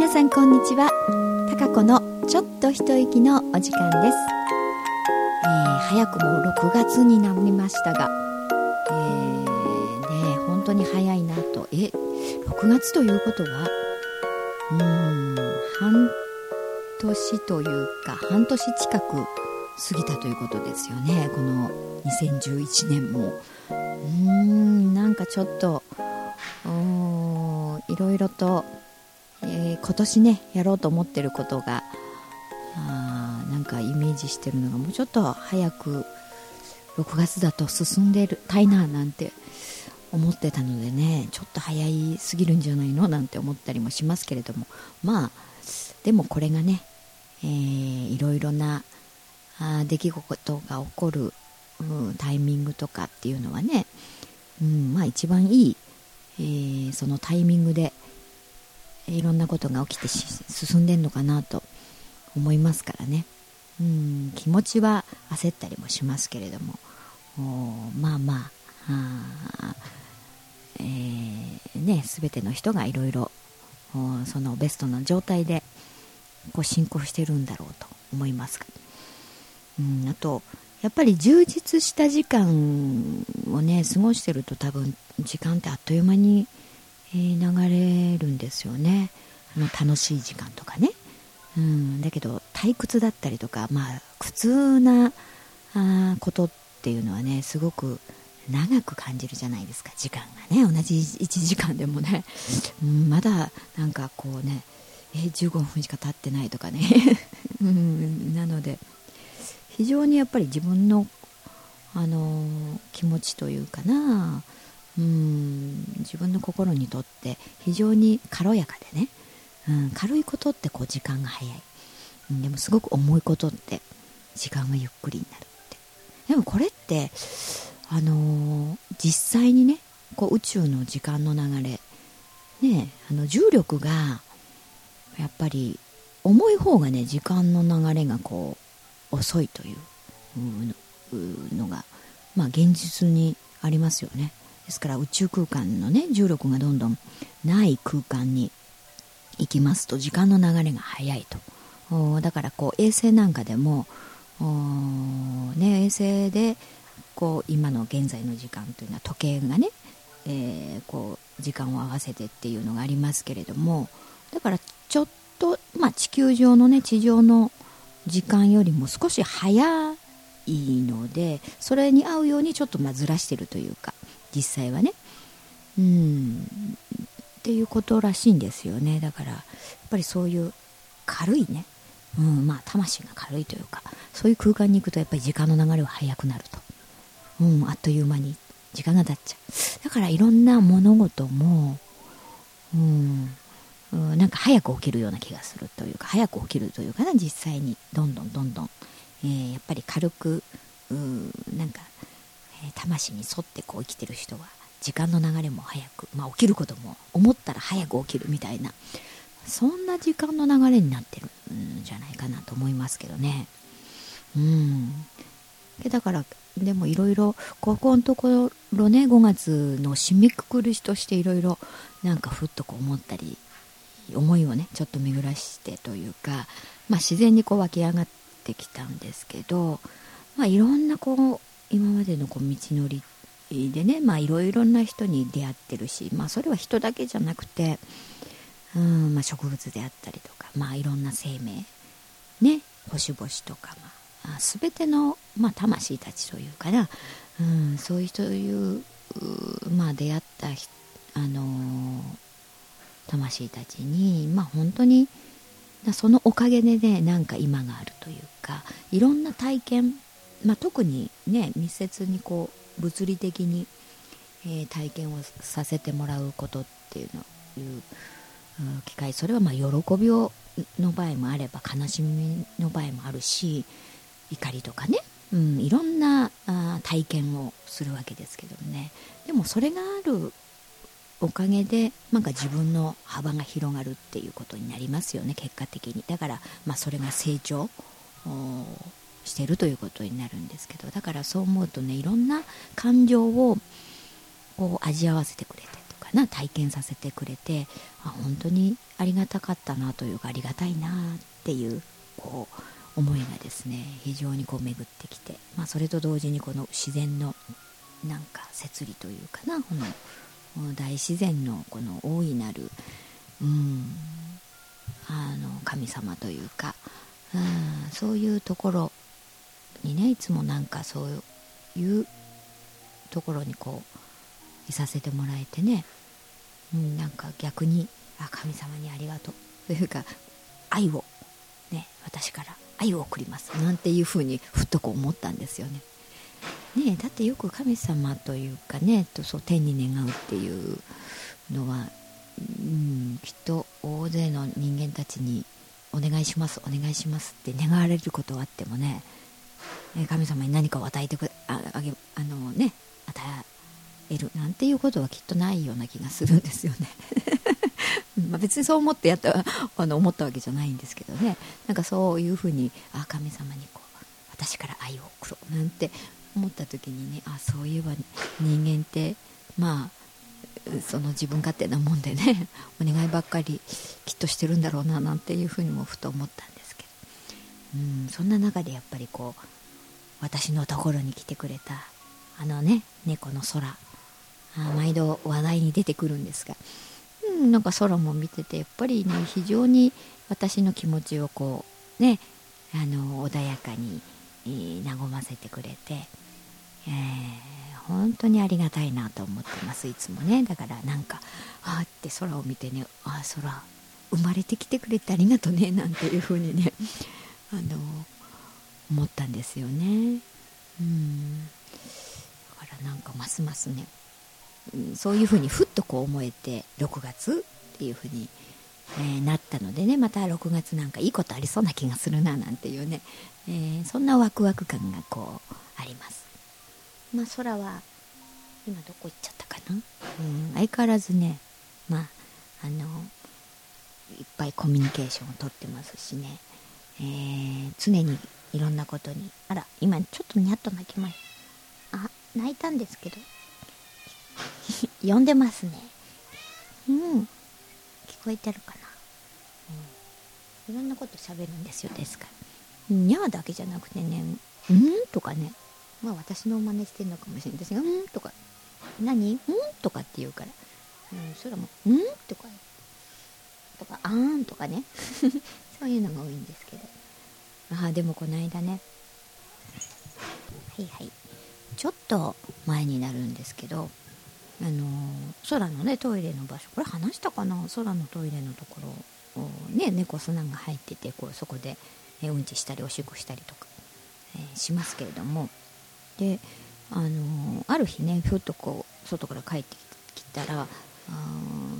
皆さんこんにちは。たかこのちょっと一息のお時間です、えー、早くも6月になりましたが、えー、ね本当に早いなと。え6月ということはうーん半年というか半年近く過ぎたということですよね。この2011年も。うーんなんかちょっといろいろとえー、今年ねやろうと思ってることがあなんかイメージしてるのがもうちょっと早く6月だと進んでるたいななんて思ってたのでねちょっと早いすぎるんじゃないのなんて思ったりもしますけれども。まあでもこれがね、えー、いろいろなあ出来事が起こる、うん、タイミングとかっていうのはね、うん、まあ一番いい、えー、そのタイミングでいろんなことが起きて進んでんのかなと思いますからね。うん気持ちは焦ったりもしますけれども。まあまあえー、ね全ての人がいろいろそのベストな状態でこう進行してるんだろうと思いますが、うん、あとやっぱり充実した時間をね過ごしてると多分時間ってあっという間にえー、流れるんですよね。あの楽しい時間とかね、うん、だけど退屈だったりとか、まあ、苦痛なあことっていうのはねすごく長く感じるじゃないですか。時間がね。同じ1時間でもね、うん、まだなんかこうねえー、15分しか経ってないとかね、うん、なので非常にやっぱり自分の、あのー、気持ちというかな。うん自分の心にとって非常に軽やかでね、うん、軽いことってこう時間が早い、うん、でもすごく重いことって時間がゆっくりになるって。でもこれってあのー、実際にねこう宇宙の時間の流れねあの重力がやっぱり重い方がね時間の流れがこう遅いというのがまあ現実にありますよね。ですから宇宙空間のね重力がどんどんない空間に行きますと時間の流れが速いと。だからこう衛星なんかでもね、衛星でこう今の現在の時間というのは時計がね、えー、こう時間を合わせてっていうのがありますけれどもだからちょっと、まあ、地球上のね地上の時間よりも少し早いのでそれに合うようにちょっとまずらしてるというか。実際はね。うん。っていうことらしいんですよね。だからやっぱりそういう軽いね、うん、まあ魂が軽いというかそういう空間に行くとやっぱり時間の流れは速くなると、うん、あっという間に時間が経っちゃう。だからいろんな物事も、うん、うん、なんか早く起きるような気がするというか早く起きるというかな実際に。どんどんどんどん、えー、やっぱり軽くうなんかえ魂に沿ってこう生きてる人は時間の流れも早く、まあ、起きることも思ったら早く起きるみたいなそんな時間の流れになってるんじゃないかなと思いますけどね。うん。だからでもいろいろここのところね5月の締めくくりとしていろいろなんかふっとこう思ったり思いをねちょっと巡らしてというか、まあ、自然にこう湧き上がってきたんですけど、まあ、いろんなこう今までのこう道のりでねまあいろいろな人に出会ってるし、まあ、それは人だけじゃなくて、うんまあ、植物であったりとか、まあ、いろんな生命ね星々とか、まあ、全ての、まあ、魂たちというかな、うん、そういう人いうまあ、出会ったあのー、魂たちに、まあ、本当にそのおかげでねなんか今があるというかいろんな体験まあ、特にね密接にこう物理的に、えー、体験をさせてもらうことっていうのいう機会それはまあ喜びをの場合もあれば悲しみの場合もあるし怒りとかね、うん、いろんなあ体験をするわけですけどね。でもそれがあるおかげでなんか自分の幅が広がるっていうことになりますよね結果的に。だから、まあ、それが成長してるということになるんですけどだからそう思うとねいろんな感情をこう味合わせてくれてとかな体験させてくれてあ本当にありがたかったなというかありがたいなっていうこう思いがですね非常にこう巡ってきて、まあ、それと同時にこの自然のなんか摂理というかなこの大自然のこの大いなる、うん、あの神様というか、うん、そういうところにねいつもなんかそういうところにこういさせてもらえてね、うん、なんか逆にあ神様にありがとうというか愛をね私から愛を送りますなんていうふうにふっとこう思ったんですよね。ねだってよく神様というかねとそう天に願うっていうのは、うん、きっと大勢の人間たちにお願いしますお願いしますって願われることはあってもね神様に何かを与えてくああげあのね与えるなんていうことはきっとないような気がするんですよね。ま別にそう思ってやったあの思ったわけじゃないんですけどね。なんかそういうふうにあ神様にこう私から愛を送ろうなんて思った時にねあそういえば人間ってまあその自分勝手なもんでねお願いばっかりきっとしてるんだろうななんていうふうにもふと思ったんですけど。うんそんな中でやっぱりこう私のところに来てくれたあのね猫の空。あ毎度話題に出てくるんですが、うん、なんか空も見ててやっぱりね非常に私の気持ちをこうねあの穏やかに、えー、和ませてくれて、えー、本当にありがたいなと思ってます。いつもね。だからなんかああって空を見てねああ空生まれてきてくれてありがとうねなんていう風にねあの思ったんですよね。うん。だからなんかますますねそういうふうにふっとこう思えて6月っていうふうに、えー、なったのでねまた6月なんかいいことありそうな気がするななんていうね、えー、そんなワクワク感がこうあります。まあ空は今どこ行っちゃったかな、うん、相変わらずねまああのいっぱいコミュニケーションをとってますしね、えー、常にいろんなことにあら今ちょっとニャッと泣きましたあ泣いたんですけど 呼んでますね。うん。聞こえてるかな。うん。いろんなこと喋るんですよ、ですから。にゃーだけじゃなくてね、うん？とかね。まあ私の真似してるのかもしれないですが、うん？とか、何？ん？とかって言うから。うん、それも、うん？とか、とか、あーん？とかね。そういうのが多いんですけど。ああ、でもこの間ね。はいはい。ちょっと前になるんですけど、あの空のねトイレの場所これ話したかな？空のトイレのところね猫砂が入っててこうそこで、えうんちしたりおしっこしたりとか、えー、しますけれどもであのある日ねふっとこう外から帰ってきたら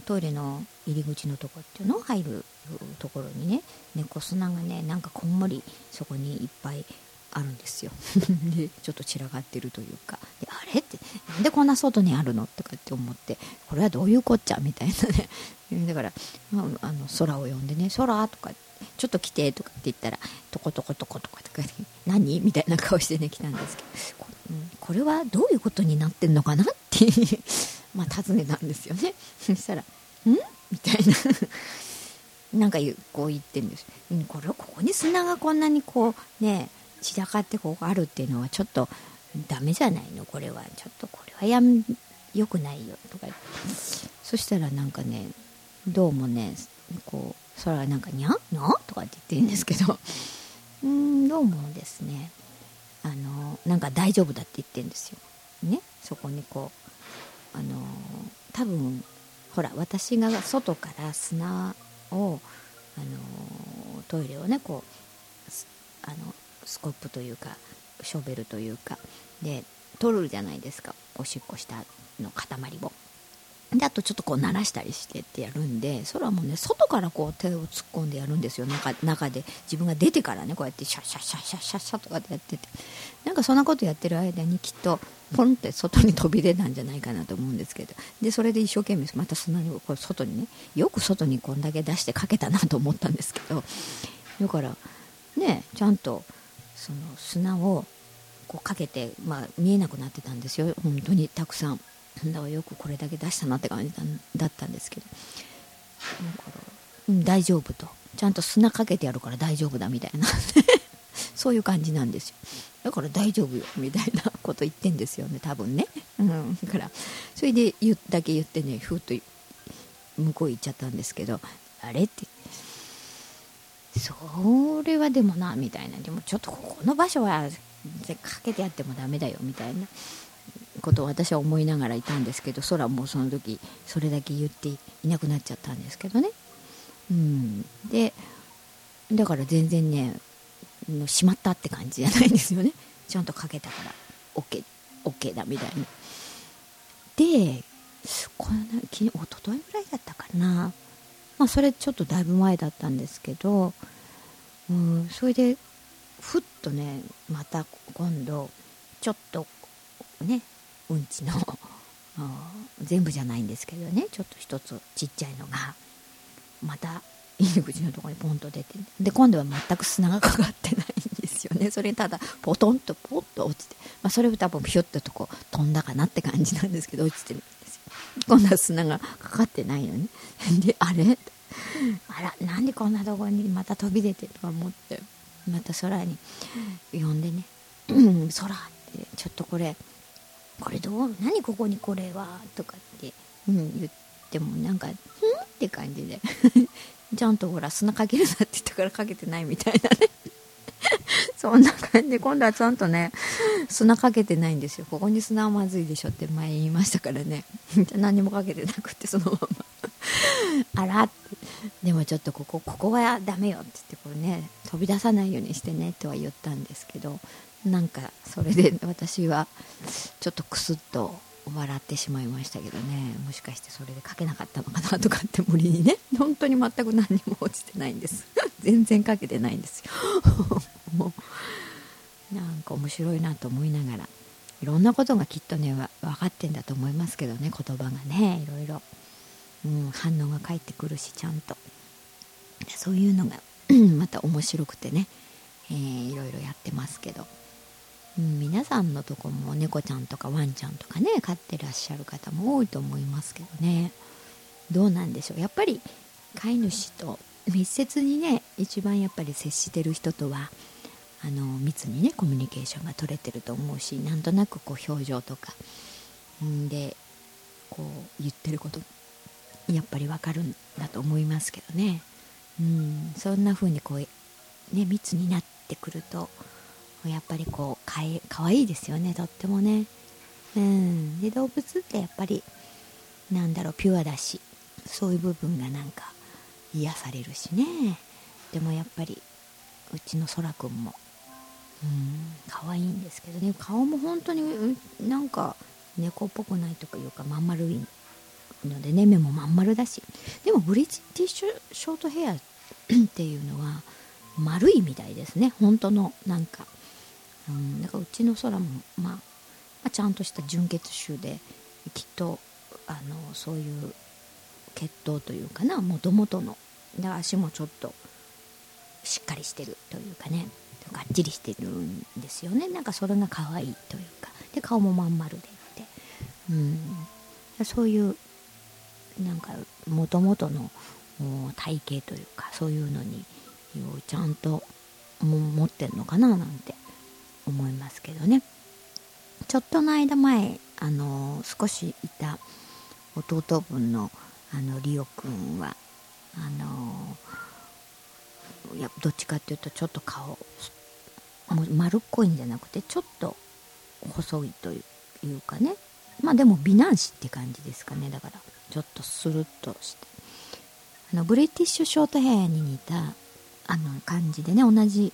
トイレの入り口のとこっていうの入るところにね猫砂がねなんかこんもりそこにいっぱいあるんですよ。でちょっと散らがってるというか。であれってなんでこんな外にあるのとかって思ってこれはどういうこっちゃみたいなね。だから、まあ、あの空を呼んでね空とかちょっと来てとかって言ったらトコトコトコとかとか何？みたいな顔してね来たんですけど。こ,、うん、これはどういうことになってんのかなってまあ尋ねたんですよね。そしたら「ん?」みたいな。なんかこう言ってるんです、うん、これここに砂がこんなにこうね散らかってこうあるっていうのはちょっとダメじゃないの？これは。ちょっとこれはやんよくないよとかそしたらなんかねどうもねこうそれはなんかにゃん？にゃんとかって言ってるんですけど。うんどうもですね。あのなんか大丈夫だって言ってるんですよ。ね？そこにこうあの多分ほら私が外から砂をあのトイレをねこうあのスコップというかショベルというかで取るじゃないですかおしっこしたの塊を。であとちょっとこう鳴らしたりしてってやるんでそれはもうね外からこう手を突っ込んでやるんですよ。中中で。自分が出てからねこうやってシャッシャッシャッシャッシャッシャとかってやってて。なんかそんなことやってる間にきっとポンって外に飛び出たんじゃないかなと思うんですけど。でそれで一生懸命また砂にこう外にねよく外にこんだけ出してかけたなと思ったんですけど。だからねちゃんとその砂をこうかけて、まあ、見えなくなってたんですよ。本当にたくさん。だからよくこれだけ出したなって感じだったんですけど。だから、うん、大丈夫と。ちゃんと砂かけてやるから大丈夫だみたいな。そういう感じなんですよ。だから大丈夫よみたいなこと言ってんですよね多分ね、うん、だからそれで言だけ言ってねふっと向こう行っちゃったんですけどあれって。それはでもなみたいな。でもちょっとここの場所はかけてやってもダメだよみたいな。ことを私は思いながらいたんですけど空もその時それだけ言っていなくなっちゃったんですけどね。うん。でだから全然ねしまったって感じじゃないんですよね。ちゃんとかけたから OK, OK だみたいな。でこの昨日一昨日ぐらいだったかな。まあそれちょっとだいぶ前だったんですけどうんそれでふっとねまた今度ちょっとねうんちの全部じゃないんですけどね。ちょっと一つちっちゃいのがまた入り口のところにポンと出てで今度は全く砂がかかってないんですよね。それただポトンとポッと落ちて、まあ、それを多分ピュッととこ飛んだかなって感じなんですけど落ちてるんですよ。今度は砂がかかってないのね であれ？あらなんでこんなとこにまた飛び出てとか思ってまた空に呼んでね「空」ってちょっとこれこれどう？何ここにこれは？とかって、うん、言ってもなんか「ん?」って感じで。ちゃんとほら砂かけるなって言ったからかけてないみたいなね。そんな感じ。で今度はちゃんとね砂かけてないんですよ。ここに砂はまずいでしょって前言いましたからね。何もかけてなくてそのまま。あら。ってでもちょっとここここはダメよって言ってこうね飛び出さないようにしてねとは言ったんですけど。なんかそれで 私はちょっとクスッと笑ってしまいましたけどね。もしかしてそれで書けなかったのかなとかって無理にね。本当に全く何にも落ちてないんです。全然書けてないんですよ。もうなんか面白いなと思いながら。いろんなことがきっとね分かってんだと思いますけどね。言葉がねいろいろ、うん、反応が返ってくるしちゃんと。そういうのが また面白くてね、えー、いろいろやってますけど。皆さんのとこも猫ちゃんとかワンちゃんとかね飼ってらっしゃる方も多いと思いますけどね。どうなんでしょう。やっぱり飼い主と密接にね一番やっぱり接してる人とはあの密にねコミュニケーションが取れてると思うしなんとなくこう表情とかんでこう言ってることやっぱりわかるんだと思いますけどね。うんそんな風にこうね密になってくるとやっぱりこうかえかわいいですよねとってもね。うん。で動物ってやっぱりなんだろうピュアだしそういう部分がなんか癒されるしね。でもやっぱりうちのそらくんもうん可愛いんですけどね。顔も本当になんか猫っぽくないとかいうかまん丸いのでね目もまん丸だし。でもブリティッシュショートヘアっていうのは丸いみたいですね。本当のなんかうん、だからうちの空も、まあ、まあ、ちゃんとした純血種できっとあのそういう血統というかなもともとので足もちょっとしっかりしてるというかねがっちりしてるんですよね。なんかそれが可愛いというか。で顔もまん丸でって。うん。そういうなんかもともとの体型というかそういうのにちゃんと持ってんのかななんて。思いますけどね。ちょっとの間前あの少しいた弟分のあのリオくんはあのいやどっちかっていうとちょっと顔丸っこいんじゃなくてちょっと細いというかね。まあでも美男子って感じですかね。だからちょっとスルッとして。あのブリティッシュショートヘアに似たあの感じでね同じ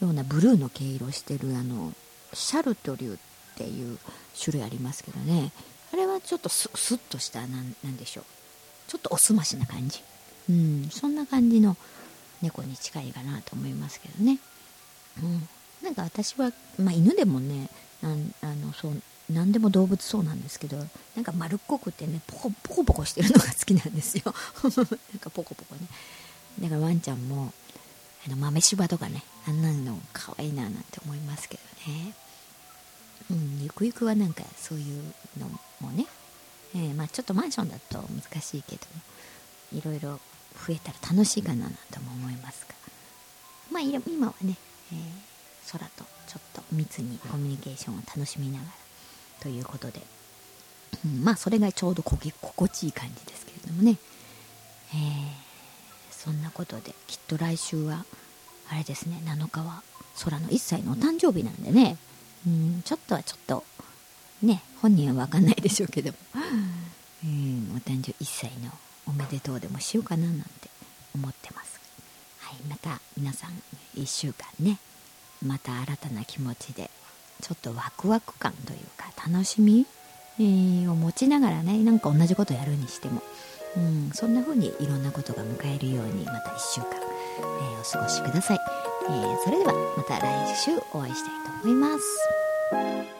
ようなブルーの毛色をしてるあのシャルトリューっていう種類ありますけどね。あれはちょっとススッとしたなんなんでしょう。ちょっとおすましな感じ。うんそんな感じの猫に近いかなと思いますけどね。うん。なんか私は、まあ、犬でもねなんあのそう何でも動物そうなんですけどなんか丸っこくてねポコポコポコしてるのが好きなんですよ。なんかポコポコね。だからワンちゃんもあの豆柴とかねあんなの可愛いななんて思いますけどね。うんゆくゆくはなんかそういうのもねえー、まあ、ちょっとマンションだと難しいけどもいろいろ増えたら楽しいかななんとも思いますが、まあ、今はね、えー、空とちょっと密にコミュニケーションを楽しみながらということで、うん、まあそれがちょうどこ心地いい感じですけれどもね、えー、そんなことできっと来週はあれですね7日は空の1歳のお誕生日なんでね、うん、ちょっとはちょっとね本人は分かんないでしょうけども、うん、お誕生日1歳のおめでとうでもしようかななんて思ってます。はいまた皆さん1週間ねまた新たな気持ちでちょっとワクワク感というか楽しみ、えー、を持ちながらねなんか同じことやるにしても、うん、そんな風にいろんなことが迎えるようにまた1週間、えー、お過ごしください、えー、それではまた来週お会いしたいと思います。